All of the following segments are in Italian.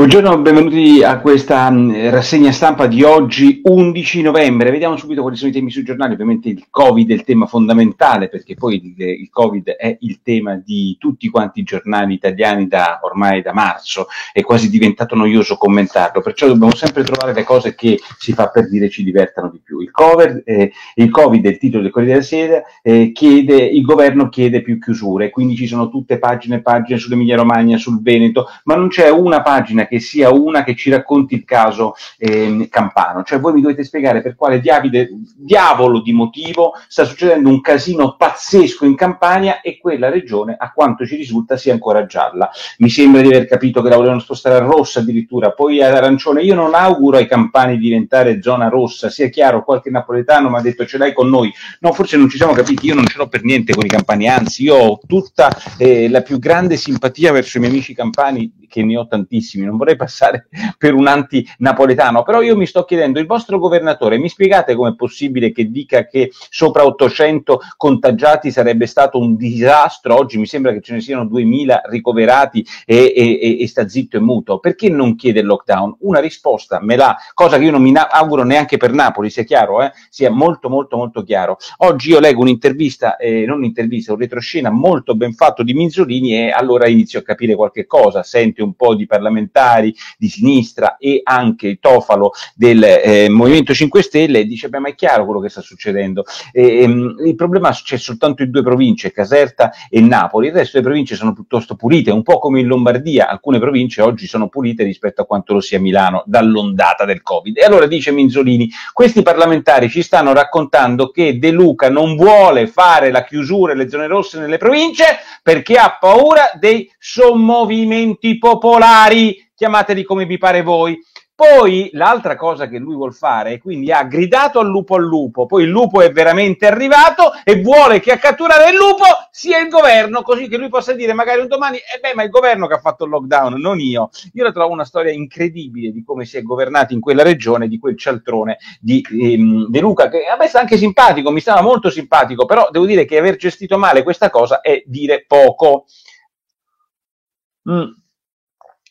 Buongiorno, benvenuti a questa mm, rassegna stampa di oggi 11 novembre. Vediamo subito quali sono i temi sui giornali. Ovviamente il Covid è il tema fondamentale perché poi il, Covid è il tema di tutti quanti i giornali italiani da ormai da marzo. È quasi diventato noioso commentarlo, perciò dobbiamo sempre trovare le cose che si fa per dire ci divertano di più. Il, cover, eh, il Covid è il titolo del Corriere della Sera, eh, chiede, il governo chiede più chiusure, quindi ci sono tutte pagine e pagine sull'Emilia Romagna, sul Veneto, ma non c'è una pagina che sia una che ci racconti il caso eh, Campano. Cioè voi mi dovete spiegare per quale diavide, diavolo di motivo sta succedendo un casino pazzesco in Campania e quella regione, a quanto ci risulta, sia ancora gialla. Mi sembra di aver capito che la volevano spostare a rossa addirittura, poi ad arancione. Io non auguro ai campani di diventare zona rossa, sia chiaro, qualche napoletano mi ha detto ce l'hai con noi. No, forse non ci siamo capiti, io non ce l'ho per niente con i campani, anzi io ho tutta eh, la più grande simpatia verso i miei amici campani che ne ho tantissimi, non vorrei passare per un anti-napoletano, però io mi sto chiedendo, il vostro governatore, mi spiegate com'è possibile che dica che sopra 800 contagiati sarebbe stato un disastro, oggi mi sembra che ce ne siano 2000 ricoverati e, e, e sta zitto e muto, perché non chiede il lockdown? Una risposta me l'ha, cosa che io non mi auguro neanche per Napoli, sia chiaro, eh? sia molto molto molto chiaro. Oggi io leggo un'intervista, eh, non un'intervista, un retroscena molto ben fatto di Minzolini e allora inizio a capire qualche cosa, sento anche un po' di parlamentari di sinistra e anche tofalo del eh, Movimento 5 Stelle dice beh ma è chiaro quello che sta succedendo. E, ehm, il problema c'è soltanto in due province Caserta e Napoli. Il resto delle province sono piuttosto pulite un po' come in Lombardia. Alcune province oggi sono pulite rispetto a quanto lo sia Milano dall'ondata del Covid. E allora dice Minzolini questi parlamentari ci stanno raccontando che De Luca non vuole fare la chiusura e le zone rosse nelle province perché ha paura dei sommovimenti popolari, chiamateli come vi pare voi. Poi l'altra cosa che lui vuol fare, quindi ha gridato al lupo al lupo, poi il lupo è veramente arrivato e vuole che a catturare il lupo sia il governo, così che lui possa dire magari un domani, eh beh, ma è il governo che ha fatto il lockdown, non io. Io la trovo una storia incredibile di come si è governato in quella regione, di quel cialtrone di ehm, De Luca, che a me sta anche simpatico, mi stava molto simpatico, però devo dire che aver gestito male questa cosa è dire poco. Mm.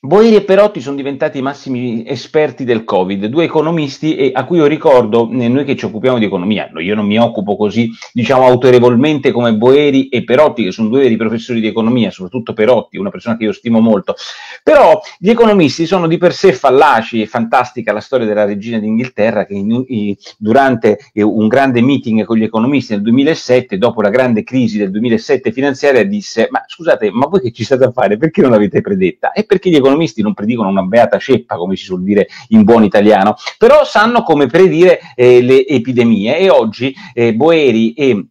Boeri e Perotti sono diventati i massimi esperti del Covid, due economisti e a cui io ricordo, eh, noi che ci occupiamo di economia, io non mi occupo così, diciamo, autorevolmente come Boeri e Perotti, che sono due veri professori di economia, soprattutto Perotti, una persona che io stimo molto, però gli economisti sono di per sé fallaci, è fantastica la storia della regina d'Inghilterra che in, in, durante eh, un grande meeting con gli economisti nel 2007, dopo la grande crisi del 2007 finanziaria, disse, ma scusate, ma voi che ci state a fare? Perché non l'avete predetta? E perché gli economisti economisti non predicono una beata ceppa, come si suol dire in buon italiano, però sanno come predire eh, le epidemie. E oggi eh, Boeri e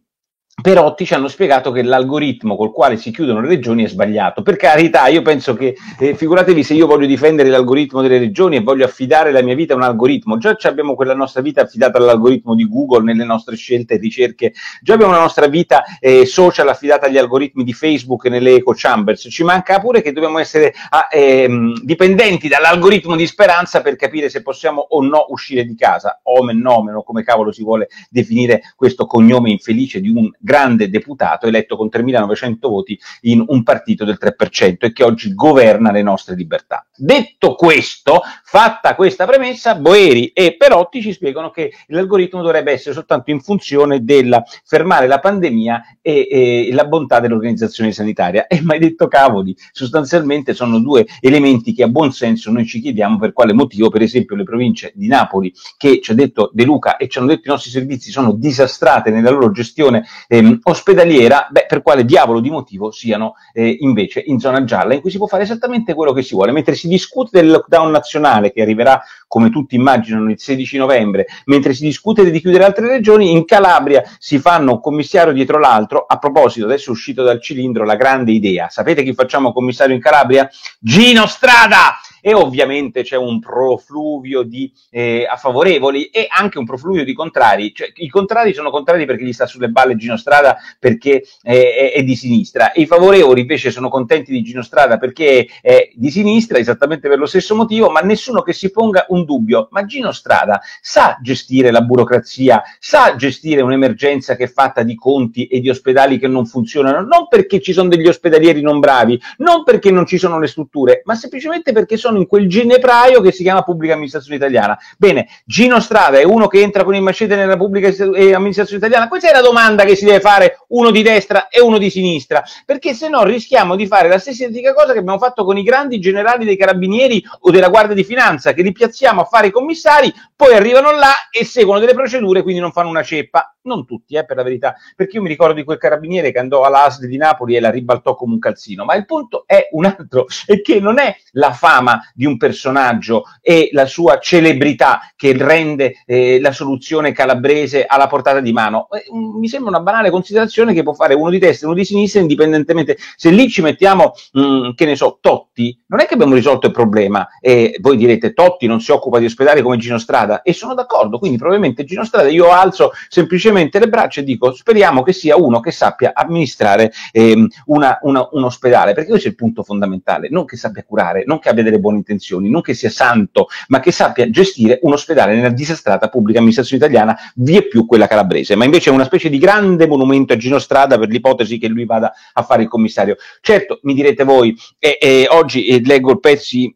Perotti ci hanno spiegato che l'algoritmo col quale si chiudono le regioni è sbagliato. Per carità, io penso che, eh, figuratevi se io voglio difendere l'algoritmo delle regioni e voglio affidare la mia vita a un algoritmo, già abbiamo quella nostra vita affidata all'algoritmo di Google nelle nostre scelte e ricerche, già abbiamo la nostra vita eh, social affidata agli algoritmi di Facebook e nelle eco chambers, ci manca pure che dobbiamo essere ah, ehm, dipendenti dall'algoritmo di speranza per capire se possiamo o no uscire di casa, omen nomen o come cavolo si vuole definire questo cognome infelice di un grande deputato eletto con 3.900 voti in un partito del 3% e che oggi governa le nostre libertà. Detto questo, fatta questa premessa, Boeri e Perotti ci spiegano che l'algoritmo dovrebbe essere soltanto in funzione del fermare la pandemia e, e la bontà dell'organizzazione sanitaria. E mai detto cavoli, sostanzialmente sono due elementi che a buon senso noi ci chiediamo per quale motivo, per esempio, le province di Napoli, che ci ha detto De Luca e ci hanno detto i nostri servizi, sono disastrate nella loro gestione eh, eh, ospedaliera, beh, per quale diavolo di motivo siano eh, invece in zona gialla, in cui si può fare esattamente quello che si vuole, mentre si discute del lockdown nazionale che arriverà, come tutti immaginano, il 16 novembre, mentre si discute di chiudere altre regioni, in Calabria si fanno un commissario dietro l'altro. A proposito, adesso è uscito dal cilindro la grande idea. Sapete chi facciamo commissario in Calabria? Gino Strada! E ovviamente c'è un profluvio di eh, favorevoli e anche un profluvio di contrari. Cioè, I contrari sono contrari perché gli sta sulle balle Gino Strada perché eh, è, è, di sinistra e i favorevoli invece sono contenti di Gino Strada perché è di sinistra esattamente per lo stesso motivo, ma nessuno che si ponga un dubbio, ma Gino Strada sa gestire la burocrazia, sa gestire un'emergenza che è fatta di conti e di ospedali che non funzionano, non perché ci sono degli ospedalieri non bravi, non perché non ci sono le strutture, ma semplicemente perché sono in quel ginepraio che si chiama pubblica amministrazione italiana. Bene, Gino Strada è uno che entra con il macete nella pubblica eh, amministrazione italiana? Questa è la domanda che si deve fare uno di destra e uno di sinistra, perché se no rischiamo di fare la stessa identica cosa che abbiamo fatto con i grandi generali dei carabinieri o della Guardia di Finanza, che li piazziamo a fare i commissari, poi arrivano là e seguono delle procedure, quindi non fanno una ceppa. Non tutti, eh, per la verità, perché io mi ricordo di quel carabiniere che andò all'ASL di Napoli e la ribaltò come un calzino, ma il punto è un altro, è che non è la fama di un personaggio e la sua celebrità che rende eh, la soluzione calabrese alla portata di mano. Eh, mi sembra una banale considerazione che può fare uno di destra e uno di sinistra, indipendentemente. Se lì ci mettiamo, mh, mm, che ne so, Totti, non è che abbiamo risolto il problema. E voi direte, Totti non si occupa di ospedali come Gino Strada, e sono d'accordo, quindi probabilmente Gino Strada io alzo semplicemente le braccia e dico, speriamo che sia uno che sappia amministrare ehm, una, una, un ospedale, perché questo è il punto fondamentale, non che sappia curare, non che abbia delle buone intenzioni, non che sia santo, ma che sappia gestire un ospedale nella disastrata pubblica amministrazione italiana, vie più quella calabrese, ma invece è una specie di grande monumento a Gino Strada per l'ipotesi che lui vada a fare il commissario. Certo, mi direte voi, eh, eh, oggi eh, leggo pezzi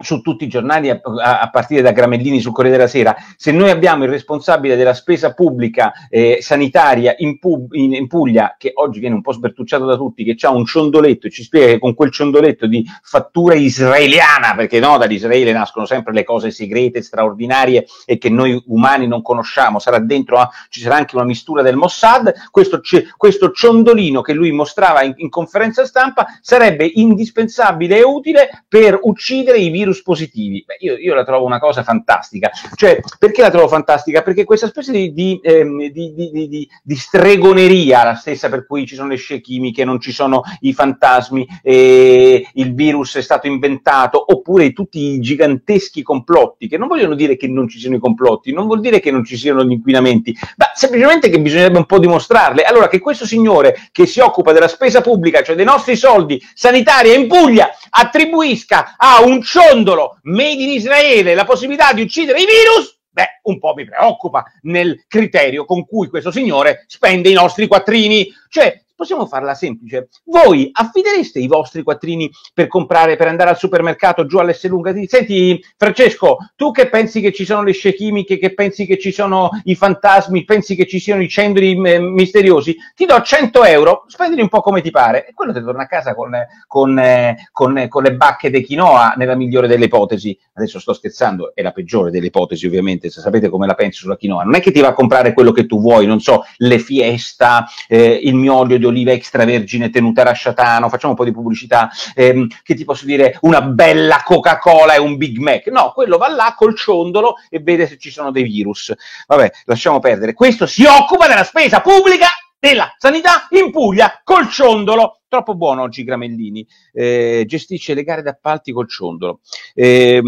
su tutti i giornali a, a, partire da Gramellini sul Corriere della Sera, se noi abbiamo il responsabile della spesa pubblica eh, sanitaria in, Pub, in, in, Puglia, che oggi viene un po' sbertucciato da tutti, che ha un ciondoletto e ci spiega che con quel ciondoletto di fattura israeliana, perché no, dall'Israele nascono sempre le cose segrete, straordinarie e che noi umani non conosciamo, sarà dentro, ah, ci sarà anche una mistura del Mossad, questo, questo ciondolino che lui mostrava in, in conferenza stampa sarebbe indispensabile e utile per uccidere i virus virus positivi. Beh, io, io, la trovo una cosa fantastica. Cioè, perché la trovo fantastica? Perché questa specie di, di, ehm, di, di, stregoneria, la stessa per cui ci sono le scie chimiche, non ci sono i fantasmi, eh, il virus è stato inventato, oppure tutti i giganteschi complotti, che non vogliono dire che non ci siano i complotti, non vuol dire che non ci siano gli inquinamenti, ma semplicemente che bisognerebbe un po' dimostrarle. Allora, che questo signore che si occupa della spesa pubblica, cioè dei nostri soldi sanitari in Puglia, attribuisca a un ciondo ciondolo made in Israele la possibilità di uccidere i virus, beh, un po' mi preoccupa nel criterio con cui questo signore spende i nostri quattrini. Cioè, Possiamo farla semplice. Voi affidereste i vostri quattrini per comprare, per andare al supermercato giù all'S lunga? Senti, Francesco, tu che pensi che ci sono le scie chimiche, che pensi che ci sono i fantasmi, pensi che ci siano i cendri eh, misteriosi? Ti do 100 euro, spendili un po' come ti pare. E quello ti torna a casa con, con, eh, con, con le bacche di quinoa, nella migliore delle ipotesi. Adesso sto scherzando, è la peggiore delle ipotesi, ovviamente, se sapete come la penso sulla quinoa. Non è che ti va a comprare quello che tu vuoi, non so, le fiesta, eh, il mio olio di oliva extravergine tenuta rasciatano, facciamo un po' di pubblicità, ehm, che ti posso dire una bella Coca-Cola e un Big Mac. No, quello va là col ciondolo e vede se ci sono dei virus. Vabbè, lasciamo perdere. Questo si occupa della spesa pubblica della sanità in Puglia col ciondolo. Troppo buono oggi Gramellini, eh, gestisce le gare d'appalti col ciondolo. Eh,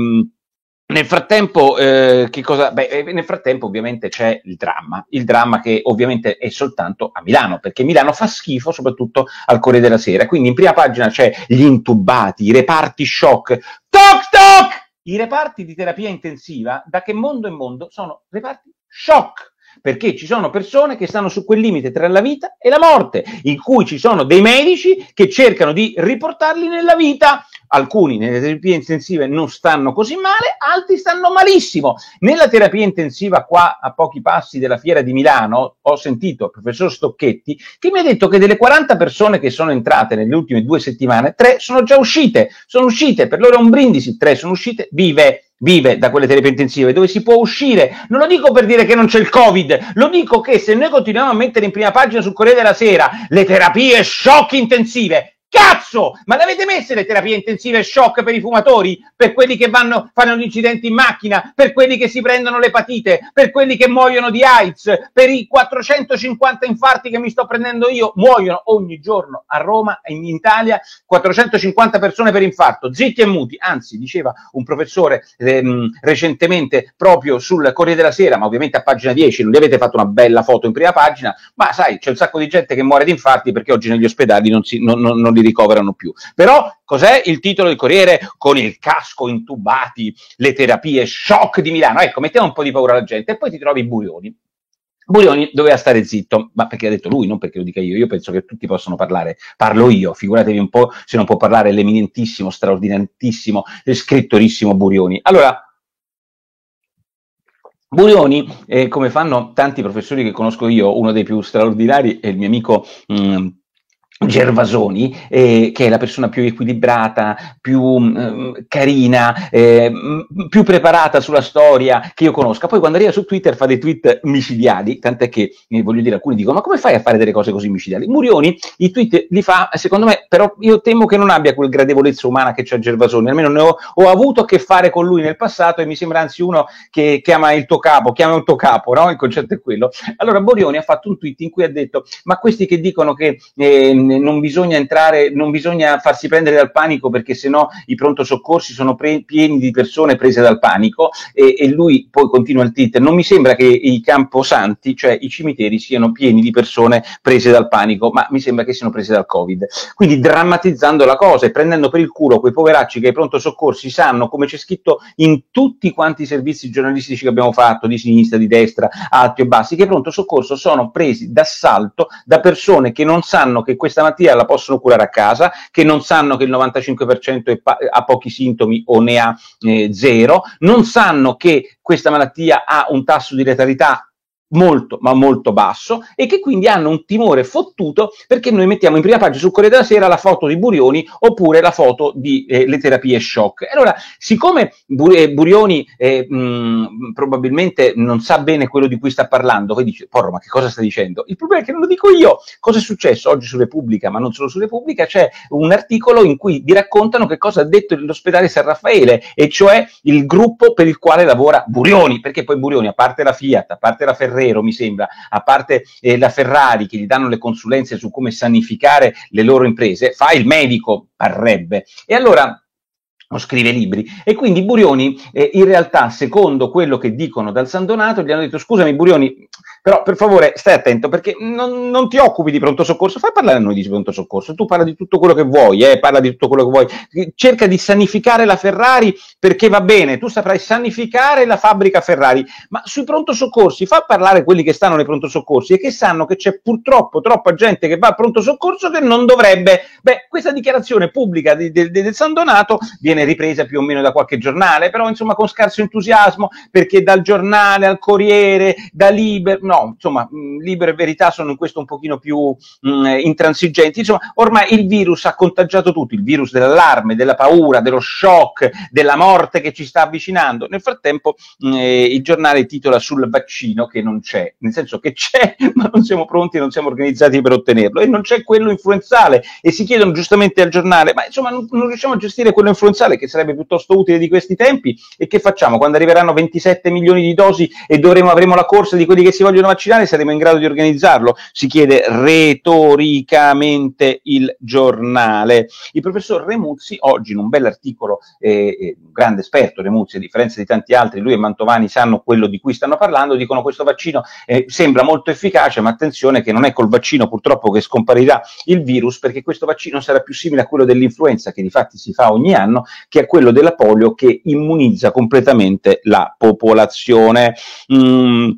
nel frattempo, eh, che cosa? Beh, eh, nel frattempo ovviamente c'è il dramma, il dramma che ovviamente è soltanto a Milano, perché Milano fa schifo soprattutto al Corriere della Sera, quindi in prima pagina c'è gli intubati, i reparti shock, toc toc! I reparti di terapia intensiva, da che mondo in mondo, sono reparti shock perché ci sono persone che stanno su quel limite tra la vita e la morte, in cui ci sono dei medici che cercano di riportarli nella vita. Alcuni nelle terapie intensive non stanno così male, altri stanno malissimo. Nella terapia intensiva qua a pochi passi della fiera di Milano ho sentito il professor Stocchetti che mi ha detto che delle 40 persone che sono entrate nelle ultime due settimane, tre sono già uscite, sono uscite, per loro è un brindisi, tre sono uscite vive vive da quelle terapie intensive, dove si può uscire. Non lo dico per dire che non c'è il Covid, lo dico che se noi continuiamo a mettere in prima pagina sul Corriere della Sera le terapie shock intensive, Cazzo! Ma le avete messe le terapie intensive shock per i fumatori? Per quelli che vanno, fanno gli incidenti in macchina? Per quelli che si prendono l'epatite? Per quelli che muoiono di AIDS? Per i 450 infarti che mi sto prendendo io? Muoiono ogni giorno a Roma e in Italia 450 persone per infarto, zitti e muti. Anzi, diceva un professore ehm, recentemente proprio sul Corriere della Sera, ma ovviamente a pagina 10, non gli avete fatto una bella foto in prima pagina, ma sai, c'è un sacco di gente che muore di infarti perché oggi negli ospedali non, si, non, non, non li li ricoverano più. Però cos'è il titolo del Corriere? Con il casco intubati, le terapie shock di Milano. Ecco, mettiamo un po' di paura alla gente e poi ti trovi Burioni. Burioni doveva stare zitto, ma perché ha detto lui, non perché lo dica io. Io penso che tutti possono parlare. Parlo io, figuratevi un po' se non può parlare l'eminentissimo, straordinarissimo, scrittorissimo Burioni. Allora, Burioni, eh, come fanno tanti professori che conosco io, uno dei più straordinari è il mio amico mh, mm, Gervasoni, eh, che è la persona più equilibrata, più eh, carina, eh, più preparata sulla storia che io conosca. Poi quando arriva su Twitter fa dei tweet micidiali, tant'è che, eh, voglio dire, alcuni dicono, ma come fai a fare delle cose così micidiali? Murioni i tweet li fa, secondo me, però io temo che non abbia quel gradevolezza umana che c'ha Gervasoni, almeno ne ho, ho, avuto a che fare con lui nel passato e mi sembra anzi uno che chiama il tuo capo, chiama il tuo capo, no? Il concetto è quello. Allora Borioni ha fatto un tweet in cui ha detto, ma questi che dicono che eh, non bisogna entrare, non bisogna farsi prendere dal panico perché sennò i pronto soccorsi sono pre- pieni di persone prese dal panico e, e, lui poi continua il titolo. Non mi sembra che i camposanti, cioè i cimiteri, siano pieni di persone prese dal panico, ma mi sembra che siano prese dal Covid. Quindi drammatizzando la cosa e prendendo per il culo quei poveracci che i pronto soccorsi sanno, come c'è scritto in tutti quanti i servizi giornalistici che abbiamo fatto, di sinistra, di destra, alti o bassi, che i pronto soccorso sono presi d'assalto da persone che non sanno che questa malattia la possono curare a casa, che non sanno che il 95% pa- ha pochi sintomi o ne ha eh, zero, non sanno che questa malattia ha un tasso di letalità molto ma molto basso e che quindi hanno un timore fottuto perché noi mettiamo in prima pagina sul Corriere della Sera la foto di Burioni oppure la foto di eh, le terapie shock. Allora, siccome eh, Burioni eh, mh, probabilmente non sa bene quello di cui sta parlando, poi dice, porro, ma che cosa sta dicendo? Il problema è che non lo dico io. Cosa è successo? Oggi su Repubblica, ma non solo su Repubblica, c'è un articolo in cui vi raccontano che cosa ha detto l'ospedale San Raffaele, e cioè il gruppo per il quale lavora Burioni, perché poi Burioni, a parte la Fiat, a parte la Ferrari, Ferrero, mi sembra, a parte eh, la Ferrari che gli danno le consulenze su come sanificare le loro imprese, fa il medico, parrebbe. E allora o scrive libri. E quindi Burioni, eh, in realtà, secondo quello che dicono dal San Donato, gli hanno detto: scusami, Burioni, però per favore stai attento perché non, non, ti occupi di pronto soccorso, fai parlare a noi di pronto soccorso, tu parla di tutto quello che vuoi, eh, parla di tutto quello che vuoi, cerca di sanificare la Ferrari perché va bene, tu saprai sanificare la fabbrica Ferrari, ma sui pronto soccorsi fa parlare quelli che stanno nei pronto soccorsi e che sanno che c'è purtroppo troppa gente che va al pronto soccorso che non dovrebbe. Beh, questa dichiarazione pubblica di, di, di, del San Donato viene ripresa più o meno da qualche giornale, però insomma con scarso entusiasmo perché dal giornale al Corriere, da Liber, no, insomma, mh, Libero e Verità sono in questo un pochino più mh, intransigenti. Insomma, ormai il virus ha contagiato tutti, il virus dell'allarme, della paura, dello shock, della morte che ci sta avvicinando. Nel frattempo mh, eh, il giornale titola sul vaccino che non c'è, nel senso che c'è, ma non siamo pronti, non siamo organizzati per ottenerlo e non c'è quello influenzale e si chiedono giustamente al giornale, ma insomma non, non riusciamo a gestire quello influenzale che sarebbe piuttosto utile di questi tempi e che facciamo quando arriveranno 27 milioni di dosi e dovremo, avremo la corsa di quelli che si vogliono vogliono vaccinare saremo in grado di organizzarlo? Si chiede retoricamente il giornale. Il professor Remuzzi, oggi in un bell'articolo, eh, eh, un grande esperto Remuzzi, a differenza di tanti altri, lui e Mantovani sanno quello di cui stanno parlando, dicono questo vaccino eh, sembra molto efficace, ma attenzione che non è col vaccino purtroppo che scomparirà il virus, perché questo vaccino sarà più simile a quello dell'influenza, che di fatti si fa ogni anno, che a quello della polio che immunizza completamente la popolazione. Mm.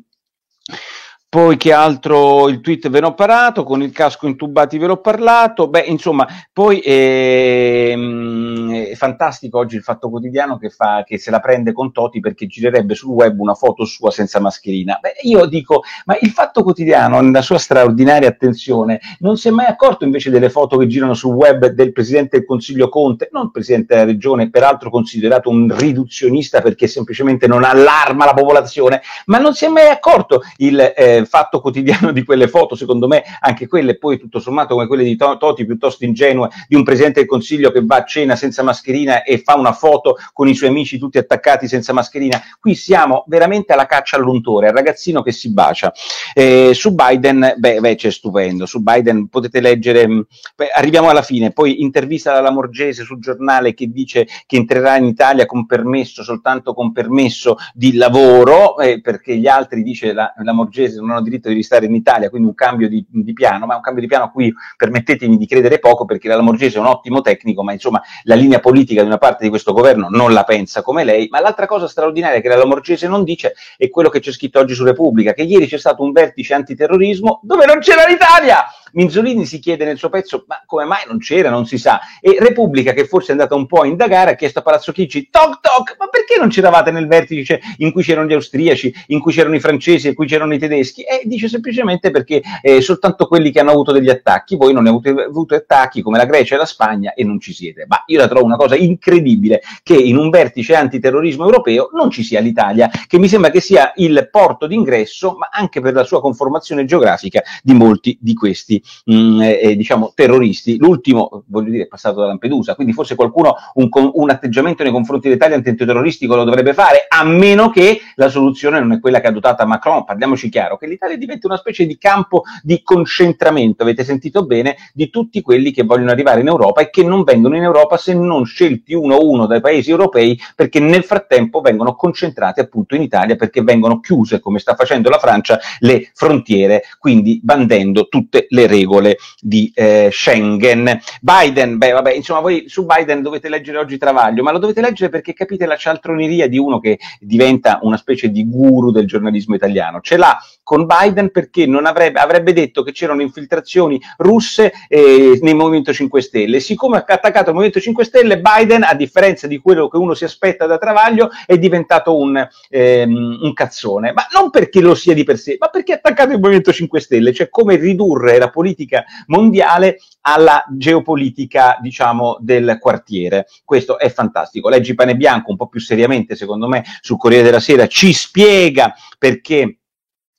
Poi che altro il tweet ve l'ho parato, con il casco intubati ve l'ho parlato, beh insomma, poi ehm, è fantastico oggi il Fatto Quotidiano che, fa, che se la prende con Toti perché girerebbe sul web una foto sua senza mascherina. Beh, io dico, ma il Fatto Quotidiano, nella sua straordinaria attenzione, non si è mai accorto invece delle foto che girano sul web del Presidente del Consiglio Conte, non il Presidente della Regione, peraltro considerato un riduzionista perché semplicemente non allarma la popolazione, ma non si è mai accorto il... Eh, fatto quotidiano di quelle foto, secondo me anche quelle poi tutto sommato come quelle di Toti piuttosto ingenue, di un Presidente del Consiglio che va a cena senza mascherina e fa una foto con i suoi amici tutti attaccati senza mascherina. Qui siamo veramente alla caccia all'untore, al ragazzino che si bacia. Eh, su Biden, beh, beh, c'è stupendo. Su Biden potete leggere, mm, beh, arriviamo alla fine, poi intervista dalla Morgese sul giornale che dice che entrerà in Italia con permesso, soltanto con permesso di lavoro, eh, perché gli altri, dice la, la Morgese, non hanno diritto di restare in Italia, quindi un cambio di, di piano, ma un cambio di piano a cui permettetemi di credere poco perché la Lamorgese è un ottimo tecnico, ma insomma la linea politica di una parte di questo governo non la pensa come lei, ma l'altra cosa straordinaria che la Lamorgese non dice è quello che c'è scritto oggi su Repubblica, che ieri c'è stato un vertice antiterrorismo dove non c'era l'Italia! Minzolini si chiede nel suo pezzo ma come mai non c'era, non si sa, e Repubblica che forse è andata un po' a indagare ha chiesto a Palazzo Chicci, toc toc, ma perché non c'eravate nel vertice in cui c'erano gli austriaci, in cui c'erano i francesi, in cui c'erano i tedeschi? E dice semplicemente perché eh, soltanto quelli che hanno avuto degli attacchi, voi non avete avuto attacchi come la Grecia e la Spagna e non ci siete. Ma io la trovo una cosa incredibile che in un vertice antiterrorismo europeo non ci sia l'Italia, che mi sembra che sia il porto d'ingresso, ma anche per la sua conformazione geografica di molti di questi mh, mm, eh, diciamo terroristi. L'ultimo, voglio dire, è passato da Lampedusa, quindi forse qualcuno un, un atteggiamento nei confronti dell'Italia antiterroristico lo dovrebbe fare, a meno che la soluzione non è quella che ha adottata Macron. Parliamoci chiaro, che l'Italia diventi una specie di campo di concentramento, avete sentito bene, di tutti quelli che vogliono arrivare in Europa e che non vengono in Europa se non scelti uno a uno dai paesi europei, perché nel frattempo vengono concentrati appunto in Italia perché vengono chiuse, come sta facendo la Francia, le frontiere, quindi bandendo tutte le regole di eh, Schengen. Biden, beh vabbè, insomma voi su Biden dovete leggere oggi Travaglio, ma lo dovete leggere perché capite la cialtroneria di uno che diventa una specie di guru del giornalismo italiano. Ce l'ha con Biden perché non avrebbe, avrebbe detto che c'erano infiltrazioni russe eh, nel Movimento 5 Stelle. Siccome ha attaccato il Movimento 5 Stelle, Biden, a differenza di quello che uno si aspetta da Travaglio, è diventato un, ehm, un cazzone. Ma non perché lo sia di per sé, ma perché ha attaccato il Movimento 5 Stelle, cioè come ridurre la politica mondiale alla geopolitica, diciamo, del quartiere. Questo è fantastico. Leggi Pane Bianco un po' più seriamente, secondo me, sul Corriere della Sera, ci spiega perché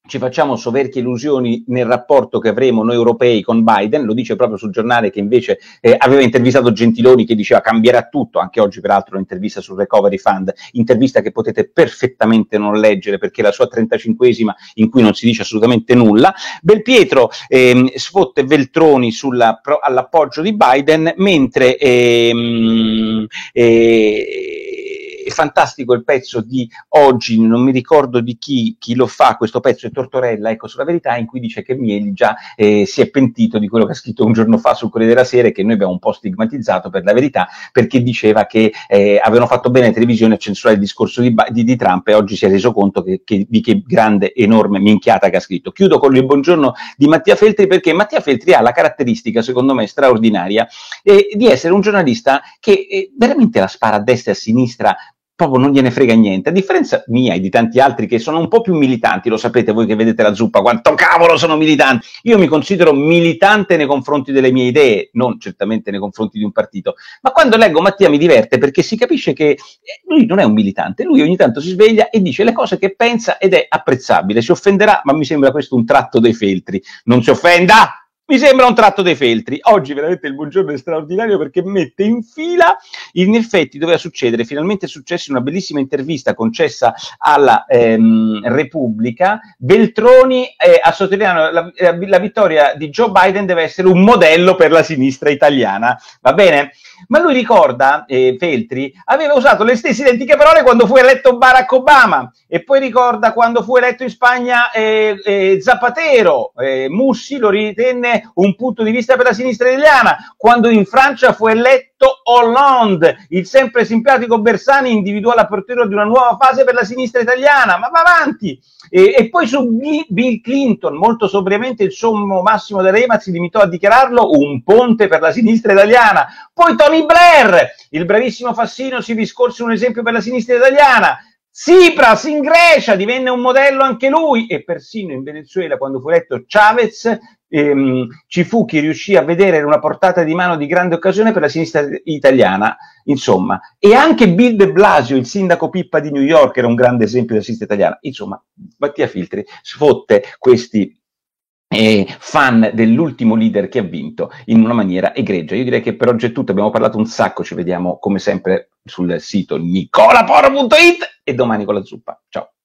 ci facciamo soverchie illusioni nel rapporto che avremo noi europei con Biden, lo dice proprio sul giornale che invece eh, aveva intervistato Gentiloni che diceva cambierà tutto, anche oggi peraltro un'intervista sul Recovery Fund, intervista che potete perfettamente non leggere perché è la sua 35esima in cui non si dice assolutamente nulla. Belpietro ehm, sfotte Veltroni sulla, pro, all'appoggio di Biden, mentre ehm, eh, è fantastico il pezzo di oggi, non mi ricordo di chi, chi, lo fa, questo pezzo è Tortorella, ecco, sulla verità, in cui dice che Mieli già eh, si è pentito di quello che ha scritto un giorno fa sul Corriere della Sera, che noi abbiamo un po' stigmatizzato per la verità, perché diceva che eh, avevano fatto bene le televisioni a censurare il discorso di, di, di, Trump e oggi si è reso conto che, che, di che grande, enorme minchiata che ha scritto. Chiudo con il buongiorno di Mattia Feltri, perché Mattia Feltri ha la caratteristica, secondo me, straordinaria, eh, di essere un giornalista che eh, veramente la spara a destra e a sinistra proprio non gliene frega niente, a differenza mia e di tanti altri che sono un po' più militanti, lo sapete voi che vedete la zuppa, quanto cavolo sono militanti, io mi considero militante nei confronti delle mie idee, non certamente nei confronti di un partito, ma quando leggo Mattia mi diverte perché si capisce che eh, lui non è un militante, lui ogni tanto si sveglia e dice le cose che pensa ed è apprezzabile, si offenderà, ma mi sembra questo un tratto dei feltri, non si offenda! Mi sembra un tratto dei feltri. Oggi veramente il buongiorno è straordinario perché mette in fila, in effetti doveva succedere, finalmente è successo una bellissima intervista concessa alla ehm, Repubblica, Beltroni eh, ha sottolineato la, la, la vittoria di Joe Biden deve essere un modello per la sinistra italiana, va bene? Ma lui ricorda, eh, Feltri, aveva usato le stesse identiche parole quando fu eletto Barack Obama e poi ricorda quando fu eletto in Spagna eh, eh, Zapatero, eh, Mussi lo ritenne un punto di vista per la sinistra italiana, quando in Francia fu eletto Hollande, il sempre simpatico Bersani individuò l'apertura di una nuova fase per la sinistra italiana, ma va avanti! E, e poi su Bill Clinton, molto sobriamente il sommo massimo dell'EMA si limitò a dichiararlo un ponte per la sinistra italiana. Poi Tony Blair, il bravissimo Fassino, si discorse un esempio per la sinistra italiana. Tsipras in Grecia divenne un modello anche lui e persino in Venezuela quando fu eletto Chavez ehm, ci fu chi riuscì a vedere una portata di mano di grande occasione per la sinistra italiana, insomma, e anche Bill de Blasio, il sindaco Pippa di New York, era un grande esempio della sinistra italiana, insomma, Mattia Filtri sfotte questi eh, fan dell'ultimo leader che ha vinto in una maniera egregia. Io direi che per oggi è tutto, abbiamo parlato un sacco, ci vediamo come sempre sul sito nicolaporo.it e domani con la zuppa. Ciao.